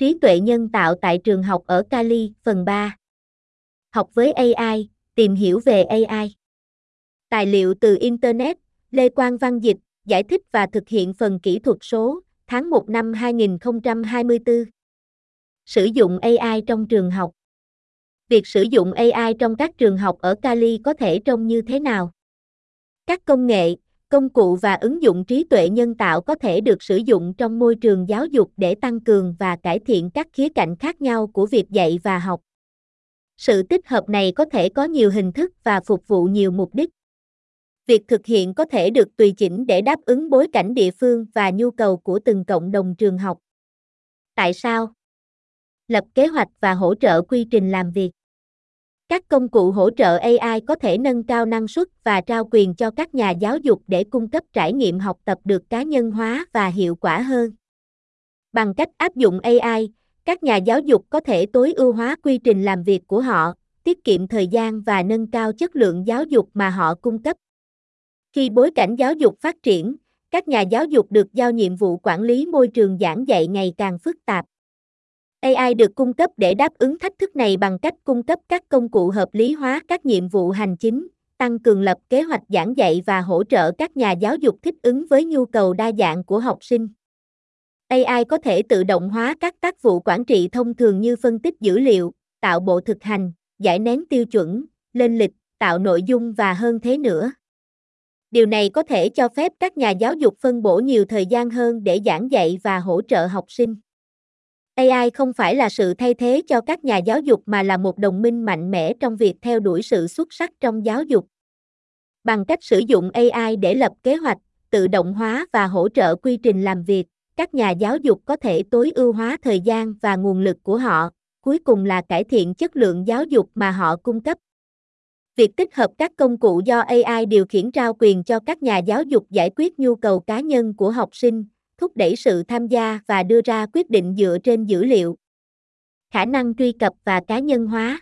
Trí tuệ nhân tạo tại trường học ở Cali, phần 3. Học với AI, tìm hiểu về AI. Tài liệu từ Internet, Lê Quang Văn Dịch, giải thích và thực hiện phần kỹ thuật số, tháng 1 năm 2024. Sử dụng AI trong trường học. Việc sử dụng AI trong các trường học ở Cali có thể trông như thế nào? Các công nghệ, công cụ và ứng dụng trí tuệ nhân tạo có thể được sử dụng trong môi trường giáo dục để tăng cường và cải thiện các khía cạnh khác nhau của việc dạy và học. Sự tích hợp này có thể có nhiều hình thức và phục vụ nhiều mục đích. Việc thực hiện có thể được tùy chỉnh để đáp ứng bối cảnh địa phương và nhu cầu của từng cộng đồng trường học. Tại sao? Lập kế hoạch và hỗ trợ quy trình làm việc. Các công cụ hỗ trợ AI có thể nâng cao năng suất và trao quyền cho các nhà giáo dục để cung cấp trải nghiệm học tập được cá nhân hóa và hiệu quả hơn. Bằng cách áp dụng AI, các nhà giáo dục có thể tối ưu hóa quy trình làm việc của họ, tiết kiệm thời gian và nâng cao chất lượng giáo dục mà họ cung cấp. Khi bối cảnh giáo dục phát triển, các nhà giáo dục được giao nhiệm vụ quản lý môi trường giảng dạy ngày càng phức tạp. AI được cung cấp để đáp ứng thách thức này bằng cách cung cấp các công cụ hợp lý hóa các nhiệm vụ hành chính, tăng cường lập kế hoạch giảng dạy và hỗ trợ các nhà giáo dục thích ứng với nhu cầu đa dạng của học sinh. AI có thể tự động hóa các tác vụ quản trị thông thường như phân tích dữ liệu, tạo bộ thực hành, giải nén tiêu chuẩn, lên lịch, tạo nội dung và hơn thế nữa. Điều này có thể cho phép các nhà giáo dục phân bổ nhiều thời gian hơn để giảng dạy và hỗ trợ học sinh. AI không phải là sự thay thế cho các nhà giáo dục mà là một đồng minh mạnh mẽ trong việc theo đuổi sự xuất sắc trong giáo dục. Bằng cách sử dụng AI để lập kế hoạch, tự động hóa và hỗ trợ quy trình làm việc, các nhà giáo dục có thể tối ưu hóa thời gian và nguồn lực của họ, cuối cùng là cải thiện chất lượng giáo dục mà họ cung cấp. Việc tích hợp các công cụ do AI điều khiển trao quyền cho các nhà giáo dục giải quyết nhu cầu cá nhân của học sinh, thúc đẩy sự tham gia và đưa ra quyết định dựa trên dữ liệu. Khả năng truy cập và cá nhân hóa.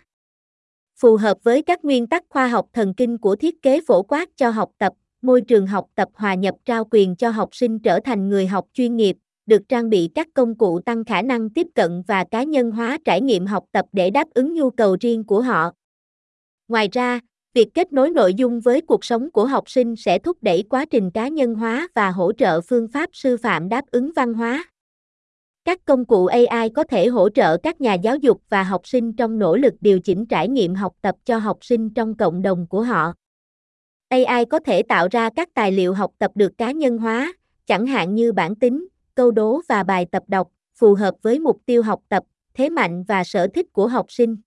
Phù hợp với các nguyên tắc khoa học thần kinh của thiết kế phổ quát cho học tập, môi trường học tập hòa nhập trao quyền cho học sinh trở thành người học chuyên nghiệp, được trang bị các công cụ tăng khả năng tiếp cận và cá nhân hóa trải nghiệm học tập để đáp ứng nhu cầu riêng của họ. Ngoài ra, việc kết nối nội dung với cuộc sống của học sinh sẽ thúc đẩy quá trình cá nhân hóa và hỗ trợ phương pháp sư phạm đáp ứng văn hóa. Các công cụ AI có thể hỗ trợ các nhà giáo dục và học sinh trong nỗ lực điều chỉnh trải nghiệm học tập cho học sinh trong cộng đồng của họ. AI có thể tạo ra các tài liệu học tập được cá nhân hóa, chẳng hạn như bản tính, câu đố và bài tập đọc, phù hợp với mục tiêu học tập, thế mạnh và sở thích của học sinh.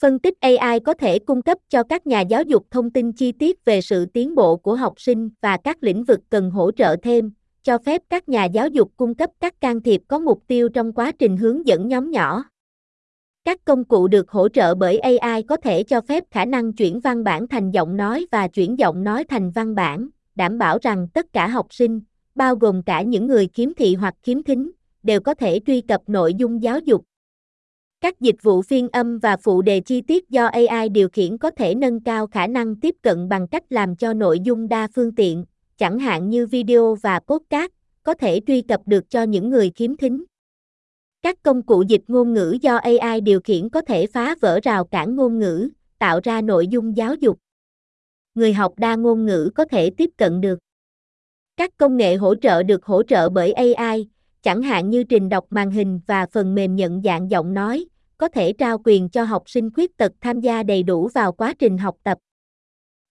Phân tích AI có thể cung cấp cho các nhà giáo dục thông tin chi tiết về sự tiến bộ của học sinh và các lĩnh vực cần hỗ trợ thêm, cho phép các nhà giáo dục cung cấp các can thiệp có mục tiêu trong quá trình hướng dẫn nhóm nhỏ. Các công cụ được hỗ trợ bởi AI có thể cho phép khả năng chuyển văn bản thành giọng nói và chuyển giọng nói thành văn bản, đảm bảo rằng tất cả học sinh, bao gồm cả những người khiếm thị hoặc khiếm thính, đều có thể truy cập nội dung giáo dục. Các dịch vụ phiên âm và phụ đề chi tiết do AI điều khiển có thể nâng cao khả năng tiếp cận bằng cách làm cho nội dung đa phương tiện, chẳng hạn như video và podcast, có thể truy cập được cho những người khiếm thính. Các công cụ dịch ngôn ngữ do AI điều khiển có thể phá vỡ rào cản ngôn ngữ, tạo ra nội dung giáo dục. Người học đa ngôn ngữ có thể tiếp cận được. Các công nghệ hỗ trợ được hỗ trợ bởi AI, chẳng hạn như trình đọc màn hình và phần mềm nhận dạng giọng nói, có thể trao quyền cho học sinh khuyết tật tham gia đầy đủ vào quá trình học tập.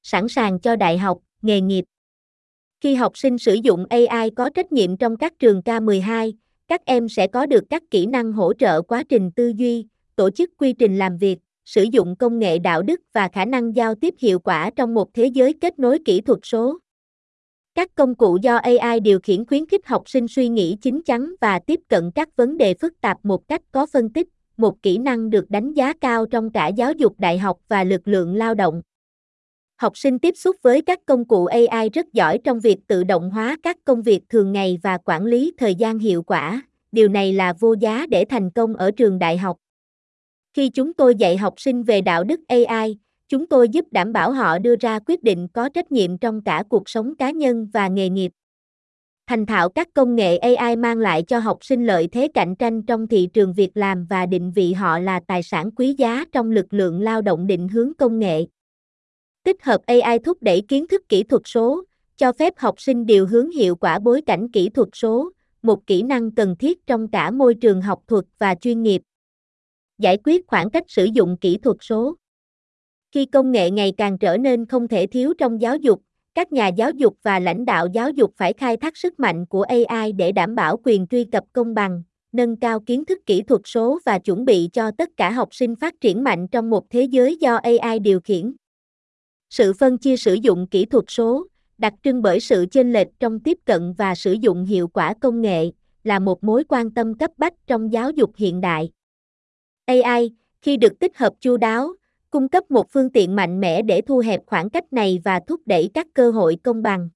Sẵn sàng cho đại học, nghề nghiệp. Khi học sinh sử dụng AI có trách nhiệm trong các trường K12, các em sẽ có được các kỹ năng hỗ trợ quá trình tư duy, tổ chức quy trình làm việc, sử dụng công nghệ đạo đức và khả năng giao tiếp hiệu quả trong một thế giới kết nối kỹ thuật số. Các công cụ do AI điều khiển khuyến khích học sinh suy nghĩ chín chắn và tiếp cận các vấn đề phức tạp một cách có phân tích, một kỹ năng được đánh giá cao trong cả giáo dục đại học và lực lượng lao động. Học sinh tiếp xúc với các công cụ AI rất giỏi trong việc tự động hóa các công việc thường ngày và quản lý thời gian hiệu quả. Điều này là vô giá để thành công ở trường đại học. Khi chúng tôi dạy học sinh về đạo đức AI, Chúng tôi giúp đảm bảo họ đưa ra quyết định có trách nhiệm trong cả cuộc sống cá nhân và nghề nghiệp. Thành thạo các công nghệ AI mang lại cho học sinh lợi thế cạnh tranh trong thị trường việc làm và định vị họ là tài sản quý giá trong lực lượng lao động định hướng công nghệ. Tích hợp AI thúc đẩy kiến thức kỹ thuật số, cho phép học sinh điều hướng hiệu quả bối cảnh kỹ thuật số, một kỹ năng cần thiết trong cả môi trường học thuật và chuyên nghiệp. Giải quyết khoảng cách sử dụng kỹ thuật số. Khi công nghệ ngày càng trở nên không thể thiếu trong giáo dục, các nhà giáo dục và lãnh đạo giáo dục phải khai thác sức mạnh của AI để đảm bảo quyền truy cập công bằng, nâng cao kiến thức kỹ thuật số và chuẩn bị cho tất cả học sinh phát triển mạnh trong một thế giới do AI điều khiển. Sự phân chia sử dụng kỹ thuật số, đặc trưng bởi sự chênh lệch trong tiếp cận và sử dụng hiệu quả công nghệ, là một mối quan tâm cấp bách trong giáo dục hiện đại. AI, khi được tích hợp chu đáo, cung cấp một phương tiện mạnh mẽ để thu hẹp khoảng cách này và thúc đẩy các cơ hội công bằng.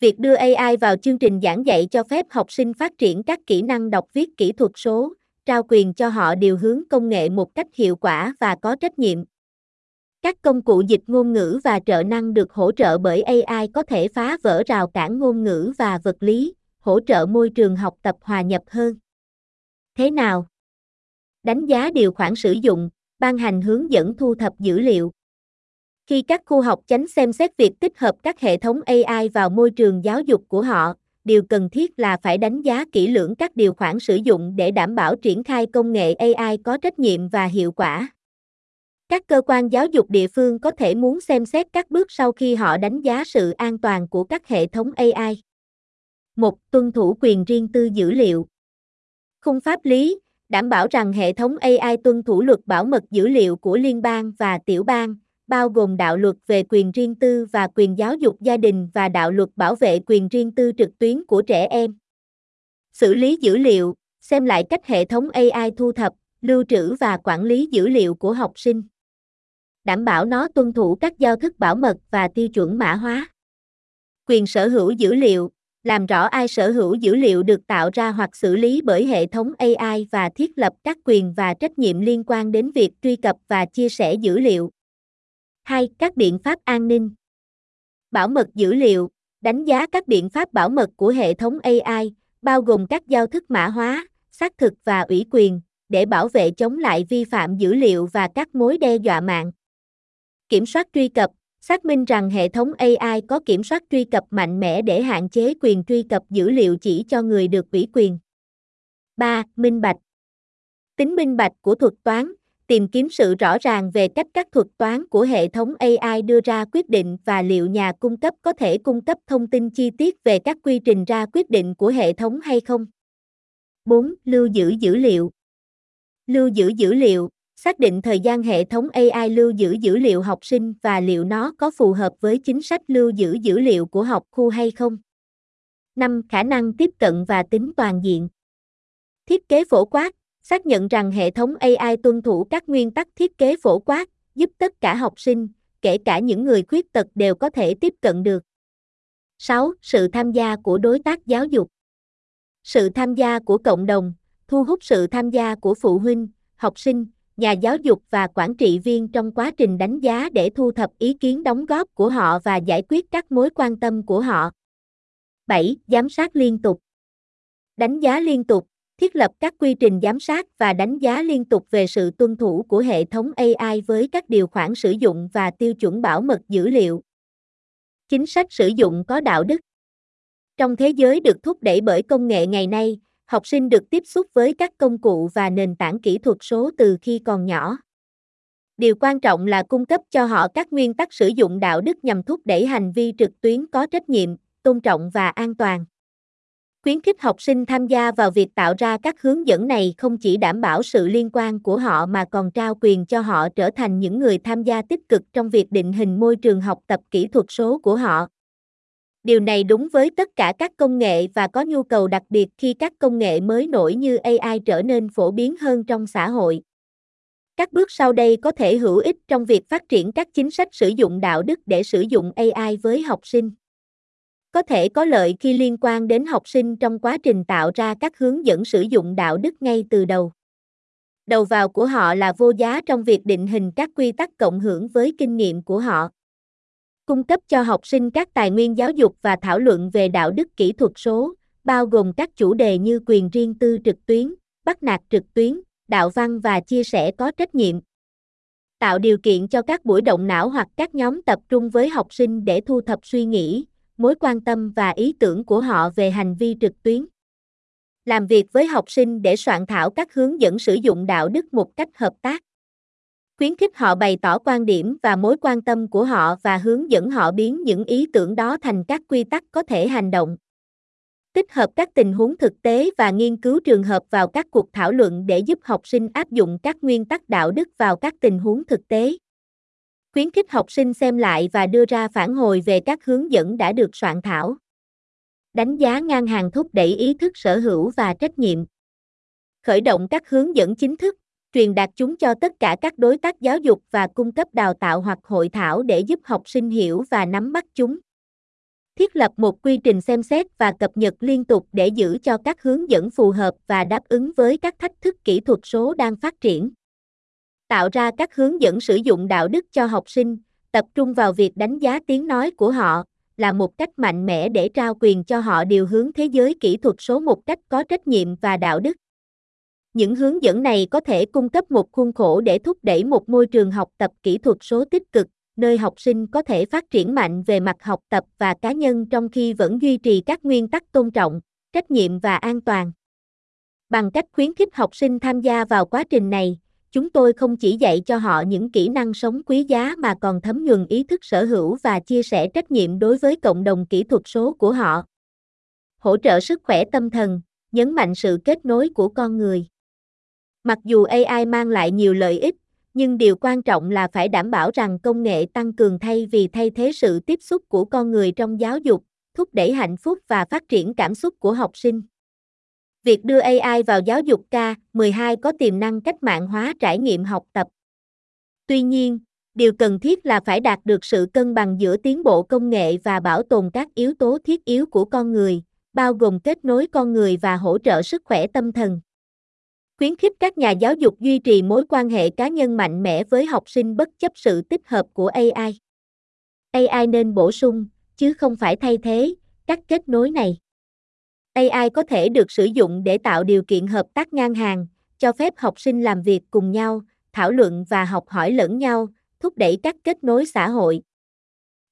Việc đưa AI vào chương trình giảng dạy cho phép học sinh phát triển các kỹ năng đọc viết kỹ thuật số, trao quyền cho họ điều hướng công nghệ một cách hiệu quả và có trách nhiệm. Các công cụ dịch ngôn ngữ và trợ năng được hỗ trợ bởi AI có thể phá vỡ rào cản ngôn ngữ và vật lý, hỗ trợ môi trường học tập hòa nhập hơn. Thế nào? Đánh giá điều khoản sử dụng, ban hành hướng dẫn thu thập dữ liệu. Khi các khu học chánh xem xét việc tích hợp các hệ thống AI vào môi trường giáo dục của họ, điều cần thiết là phải đánh giá kỹ lưỡng các điều khoản sử dụng để đảm bảo triển khai công nghệ AI có trách nhiệm và hiệu quả. Các cơ quan giáo dục địa phương có thể muốn xem xét các bước sau khi họ đánh giá sự an toàn của các hệ thống AI. 1. Tuân thủ quyền riêng tư dữ liệu. Khung pháp lý, đảm bảo rằng hệ thống AI tuân thủ luật bảo mật dữ liệu của liên bang và tiểu bang, bao gồm đạo luật về quyền riêng tư và quyền giáo dục gia đình và đạo luật bảo vệ quyền riêng tư trực tuyến của trẻ em. Xử lý dữ liệu, xem lại cách hệ thống AI thu thập, lưu trữ và quản lý dữ liệu của học sinh. Đảm bảo nó tuân thủ các giao thức bảo mật và tiêu chuẩn mã hóa. Quyền sở hữu dữ liệu, làm rõ ai sở hữu dữ liệu được tạo ra hoặc xử lý bởi hệ thống AI và thiết lập các quyền và trách nhiệm liên quan đến việc truy cập và chia sẻ dữ liệu. 2. Các biện pháp an ninh. Bảo mật dữ liệu, đánh giá các biện pháp bảo mật của hệ thống AI, bao gồm các giao thức mã hóa, xác thực và ủy quyền, để bảo vệ chống lại vi phạm dữ liệu và các mối đe dọa mạng. Kiểm soát truy cập, xác minh rằng hệ thống AI có kiểm soát truy cập mạnh mẽ để hạn chế quyền truy cập dữ liệu chỉ cho người được ủy quyền. 3. Minh bạch. Tính minh bạch của thuật toán, tìm kiếm sự rõ ràng về cách các thuật toán của hệ thống AI đưa ra quyết định và liệu nhà cung cấp có thể cung cấp thông tin chi tiết về các quy trình ra quyết định của hệ thống hay không. 4. Lưu giữ dữ liệu. Lưu giữ dữ liệu, xác định thời gian hệ thống AI lưu giữ dữ liệu học sinh và liệu nó có phù hợp với chính sách lưu giữ dữ liệu của học khu hay không. 5. Khả năng tiếp cận và tính toàn diện. Thiết kế phổ quát, xác nhận rằng hệ thống AI tuân thủ các nguyên tắc thiết kế phổ quát, giúp tất cả học sinh, kể cả những người khuyết tật đều có thể tiếp cận được. 6. Sự tham gia của đối tác giáo dục. Sự tham gia của cộng đồng, thu hút sự tham gia của phụ huynh, học sinh, nhà giáo dục và quản trị viên trong quá trình đánh giá để thu thập ý kiến đóng góp của họ và giải quyết các mối quan tâm của họ. 7. Giám sát liên tục. Đánh giá liên tục, thiết lập các quy trình giám sát và đánh giá liên tục về sự tuân thủ của hệ thống AI với các điều khoản sử dụng và tiêu chuẩn bảo mật dữ liệu. Chính sách sử dụng có đạo đức. Trong thế giới được thúc đẩy bởi công nghệ ngày nay, học sinh được tiếp xúc với các công cụ và nền tảng kỹ thuật số từ khi còn nhỏ. Điều quan trọng là cung cấp cho họ các nguyên tắc sử dụng đạo đức nhằm thúc đẩy hành vi trực tuyến có trách nhiệm, tôn trọng và an toàn. Khuyến khích học sinh tham gia vào việc tạo ra các hướng dẫn này không chỉ đảm bảo sự liên quan của họ mà còn trao quyền cho họ trở thành những người tham gia tích cực trong việc định hình môi trường học tập kỹ thuật số của họ. Điều này đúng với tất cả các công nghệ và có nhu cầu đặc biệt khi các công nghệ mới nổi như AI trở nên phổ biến hơn trong xã hội. Các bước sau đây có thể hữu ích trong việc phát triển các chính sách sử dụng đạo đức để sử dụng AI với học sinh. Có thể có lợi khi liên quan đến học sinh trong quá trình tạo ra các hướng dẫn sử dụng đạo đức ngay từ đầu. Đầu vào của họ là vô giá trong việc định hình các quy tắc cộng hưởng với kinh nghiệm của họ. Cung cấp cho học sinh các tài nguyên giáo dục và thảo luận về đạo đức kỹ thuật số, bao gồm các chủ đề như quyền riêng tư trực tuyến, bắt nạt trực tuyến, đạo văn và chia sẻ có trách nhiệm. Tạo điều kiện cho các buổi động não hoặc các nhóm tập trung với học sinh để thu thập suy nghĩ, mối quan tâm và ý tưởng của họ về hành vi trực tuyến. Làm việc với học sinh để soạn thảo các hướng dẫn sử dụng đạo đức một cách hợp tác. Khuyến khích họ bày tỏ quan điểm và mối quan tâm của họ và hướng dẫn họ biến những ý tưởng đó thành các quy tắc có thể hành động. Tích hợp các tình huống thực tế và nghiên cứu trường hợp vào các cuộc thảo luận để giúp học sinh áp dụng các nguyên tắc đạo đức vào các tình huống thực tế. Khuyến khích học sinh xem lại và đưa ra phản hồi về các hướng dẫn đã được soạn thảo. Đánh giá ngang hàng thúc đẩy ý thức sở hữu và trách nhiệm. Khởi động các hướng dẫn chính thức truyền đạt chúng cho tất cả các đối tác giáo dục và cung cấp đào tạo hoặc hội thảo để giúp học sinh hiểu và nắm bắt chúng. Thiết lập một quy trình xem xét và cập nhật liên tục để giữ cho các hướng dẫn phù hợp và đáp ứng với các thách thức kỹ thuật số đang phát triển. Tạo ra các hướng dẫn sử dụng đạo đức cho học sinh, tập trung vào việc đánh giá tiếng nói của họ, là một cách mạnh mẽ để trao quyền cho họ điều hướng thế giới kỹ thuật số một cách có trách nhiệm và đạo đức những hướng dẫn này có thể cung cấp một khuôn khổ để thúc đẩy một môi trường học tập kỹ thuật số tích cực nơi học sinh có thể phát triển mạnh về mặt học tập và cá nhân trong khi vẫn duy trì các nguyên tắc tôn trọng, trách nhiệm và an toàn. Bằng cách khuyến khích học sinh tham gia vào quá trình này, chúng tôi không chỉ dạy cho họ những kỹ năng sống quý giá mà còn thấm nhuần ý thức sở hữu và chia sẻ trách nhiệm đối với cộng đồng kỹ thuật số của họ. Hỗ trợ sức khỏe tâm thần, nhấn mạnh sự kết nối của con người. Mặc dù AI mang lại nhiều lợi ích, nhưng điều quan trọng là phải đảm bảo rằng công nghệ tăng cường thay vì thay thế sự tiếp xúc của con người trong giáo dục, thúc đẩy hạnh phúc và phát triển cảm xúc của học sinh. Việc đưa AI vào giáo dục K12 có tiềm năng cách mạng hóa trải nghiệm học tập. Tuy nhiên, điều cần thiết là phải đạt được sự cân bằng giữa tiến bộ công nghệ và bảo tồn các yếu tố thiết yếu của con người, bao gồm kết nối con người và hỗ trợ sức khỏe tâm thần khuyến khích các nhà giáo dục duy trì mối quan hệ cá nhân mạnh mẽ với học sinh bất chấp sự tích hợp của AI. AI nên bổ sung, chứ không phải thay thế, các kết nối này. AI có thể được sử dụng để tạo điều kiện hợp tác ngang hàng, cho phép học sinh làm việc cùng nhau, thảo luận và học hỏi lẫn nhau, thúc đẩy các kết nối xã hội.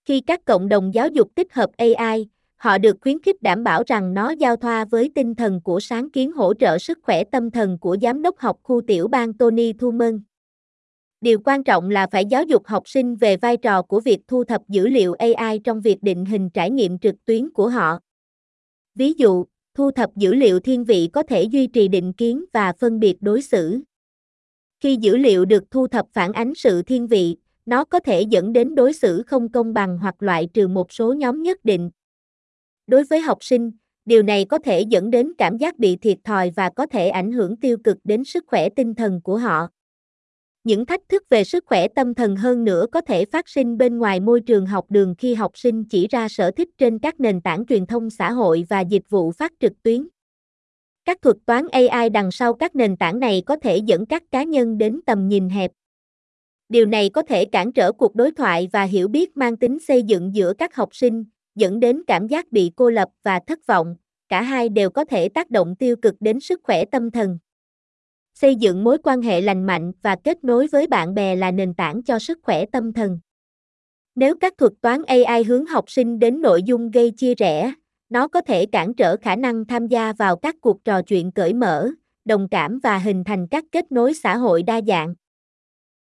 Khi các cộng đồng giáo dục tích hợp AI, họ được khuyến khích đảm bảo rằng nó giao thoa với tinh thần của sáng kiến hỗ trợ sức khỏe tâm thần của giám đốc học khu tiểu bang Tony Thuman. Điều quan trọng là phải giáo dục học sinh về vai trò của việc thu thập dữ liệu AI trong việc định hình trải nghiệm trực tuyến của họ. Ví dụ, thu thập dữ liệu thiên vị có thể duy trì định kiến và phân biệt đối xử. Khi dữ liệu được thu thập phản ánh sự thiên vị, nó có thể dẫn đến đối xử không công bằng hoặc loại trừ một số nhóm nhất định, Đối với học sinh, điều này có thể dẫn đến cảm giác bị thiệt thòi và có thể ảnh hưởng tiêu cực đến sức khỏe tinh thần của họ. Những thách thức về sức khỏe tâm thần hơn nữa có thể phát sinh bên ngoài môi trường học đường khi học sinh chỉ ra sở thích trên các nền tảng truyền thông xã hội và dịch vụ phát trực tuyến. Các thuật toán AI đằng sau các nền tảng này có thể dẫn các cá nhân đến tầm nhìn hẹp. Điều này có thể cản trở cuộc đối thoại và hiểu biết mang tính xây dựng giữa các học sinh, dẫn đến cảm giác bị cô lập và thất vọng, cả hai đều có thể tác động tiêu cực đến sức khỏe tâm thần. Xây dựng mối quan hệ lành mạnh và kết nối với bạn bè là nền tảng cho sức khỏe tâm thần. Nếu các thuật toán AI hướng học sinh đến nội dung gây chia rẽ, nó có thể cản trở khả năng tham gia vào các cuộc trò chuyện cởi mở, đồng cảm và hình thành các kết nối xã hội đa dạng.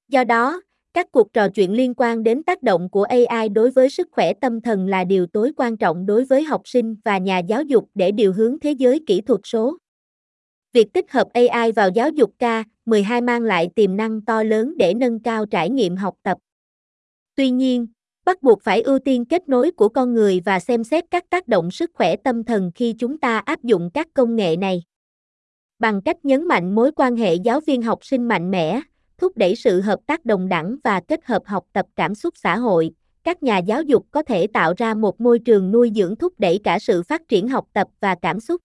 Do đó, các cuộc trò chuyện liên quan đến tác động của AI đối với sức khỏe tâm thần là điều tối quan trọng đối với học sinh và nhà giáo dục để điều hướng thế giới kỹ thuật số. Việc tích hợp AI vào giáo dục K12 mang lại tiềm năng to lớn để nâng cao trải nghiệm học tập. Tuy nhiên, bắt buộc phải ưu tiên kết nối của con người và xem xét các tác động sức khỏe tâm thần khi chúng ta áp dụng các công nghệ này. Bằng cách nhấn mạnh mối quan hệ giáo viên học sinh mạnh mẽ, thúc đẩy sự hợp tác đồng đẳng và kết hợp học tập cảm xúc xã hội. Các nhà giáo dục có thể tạo ra một môi trường nuôi dưỡng thúc đẩy cả sự phát triển học tập và cảm xúc.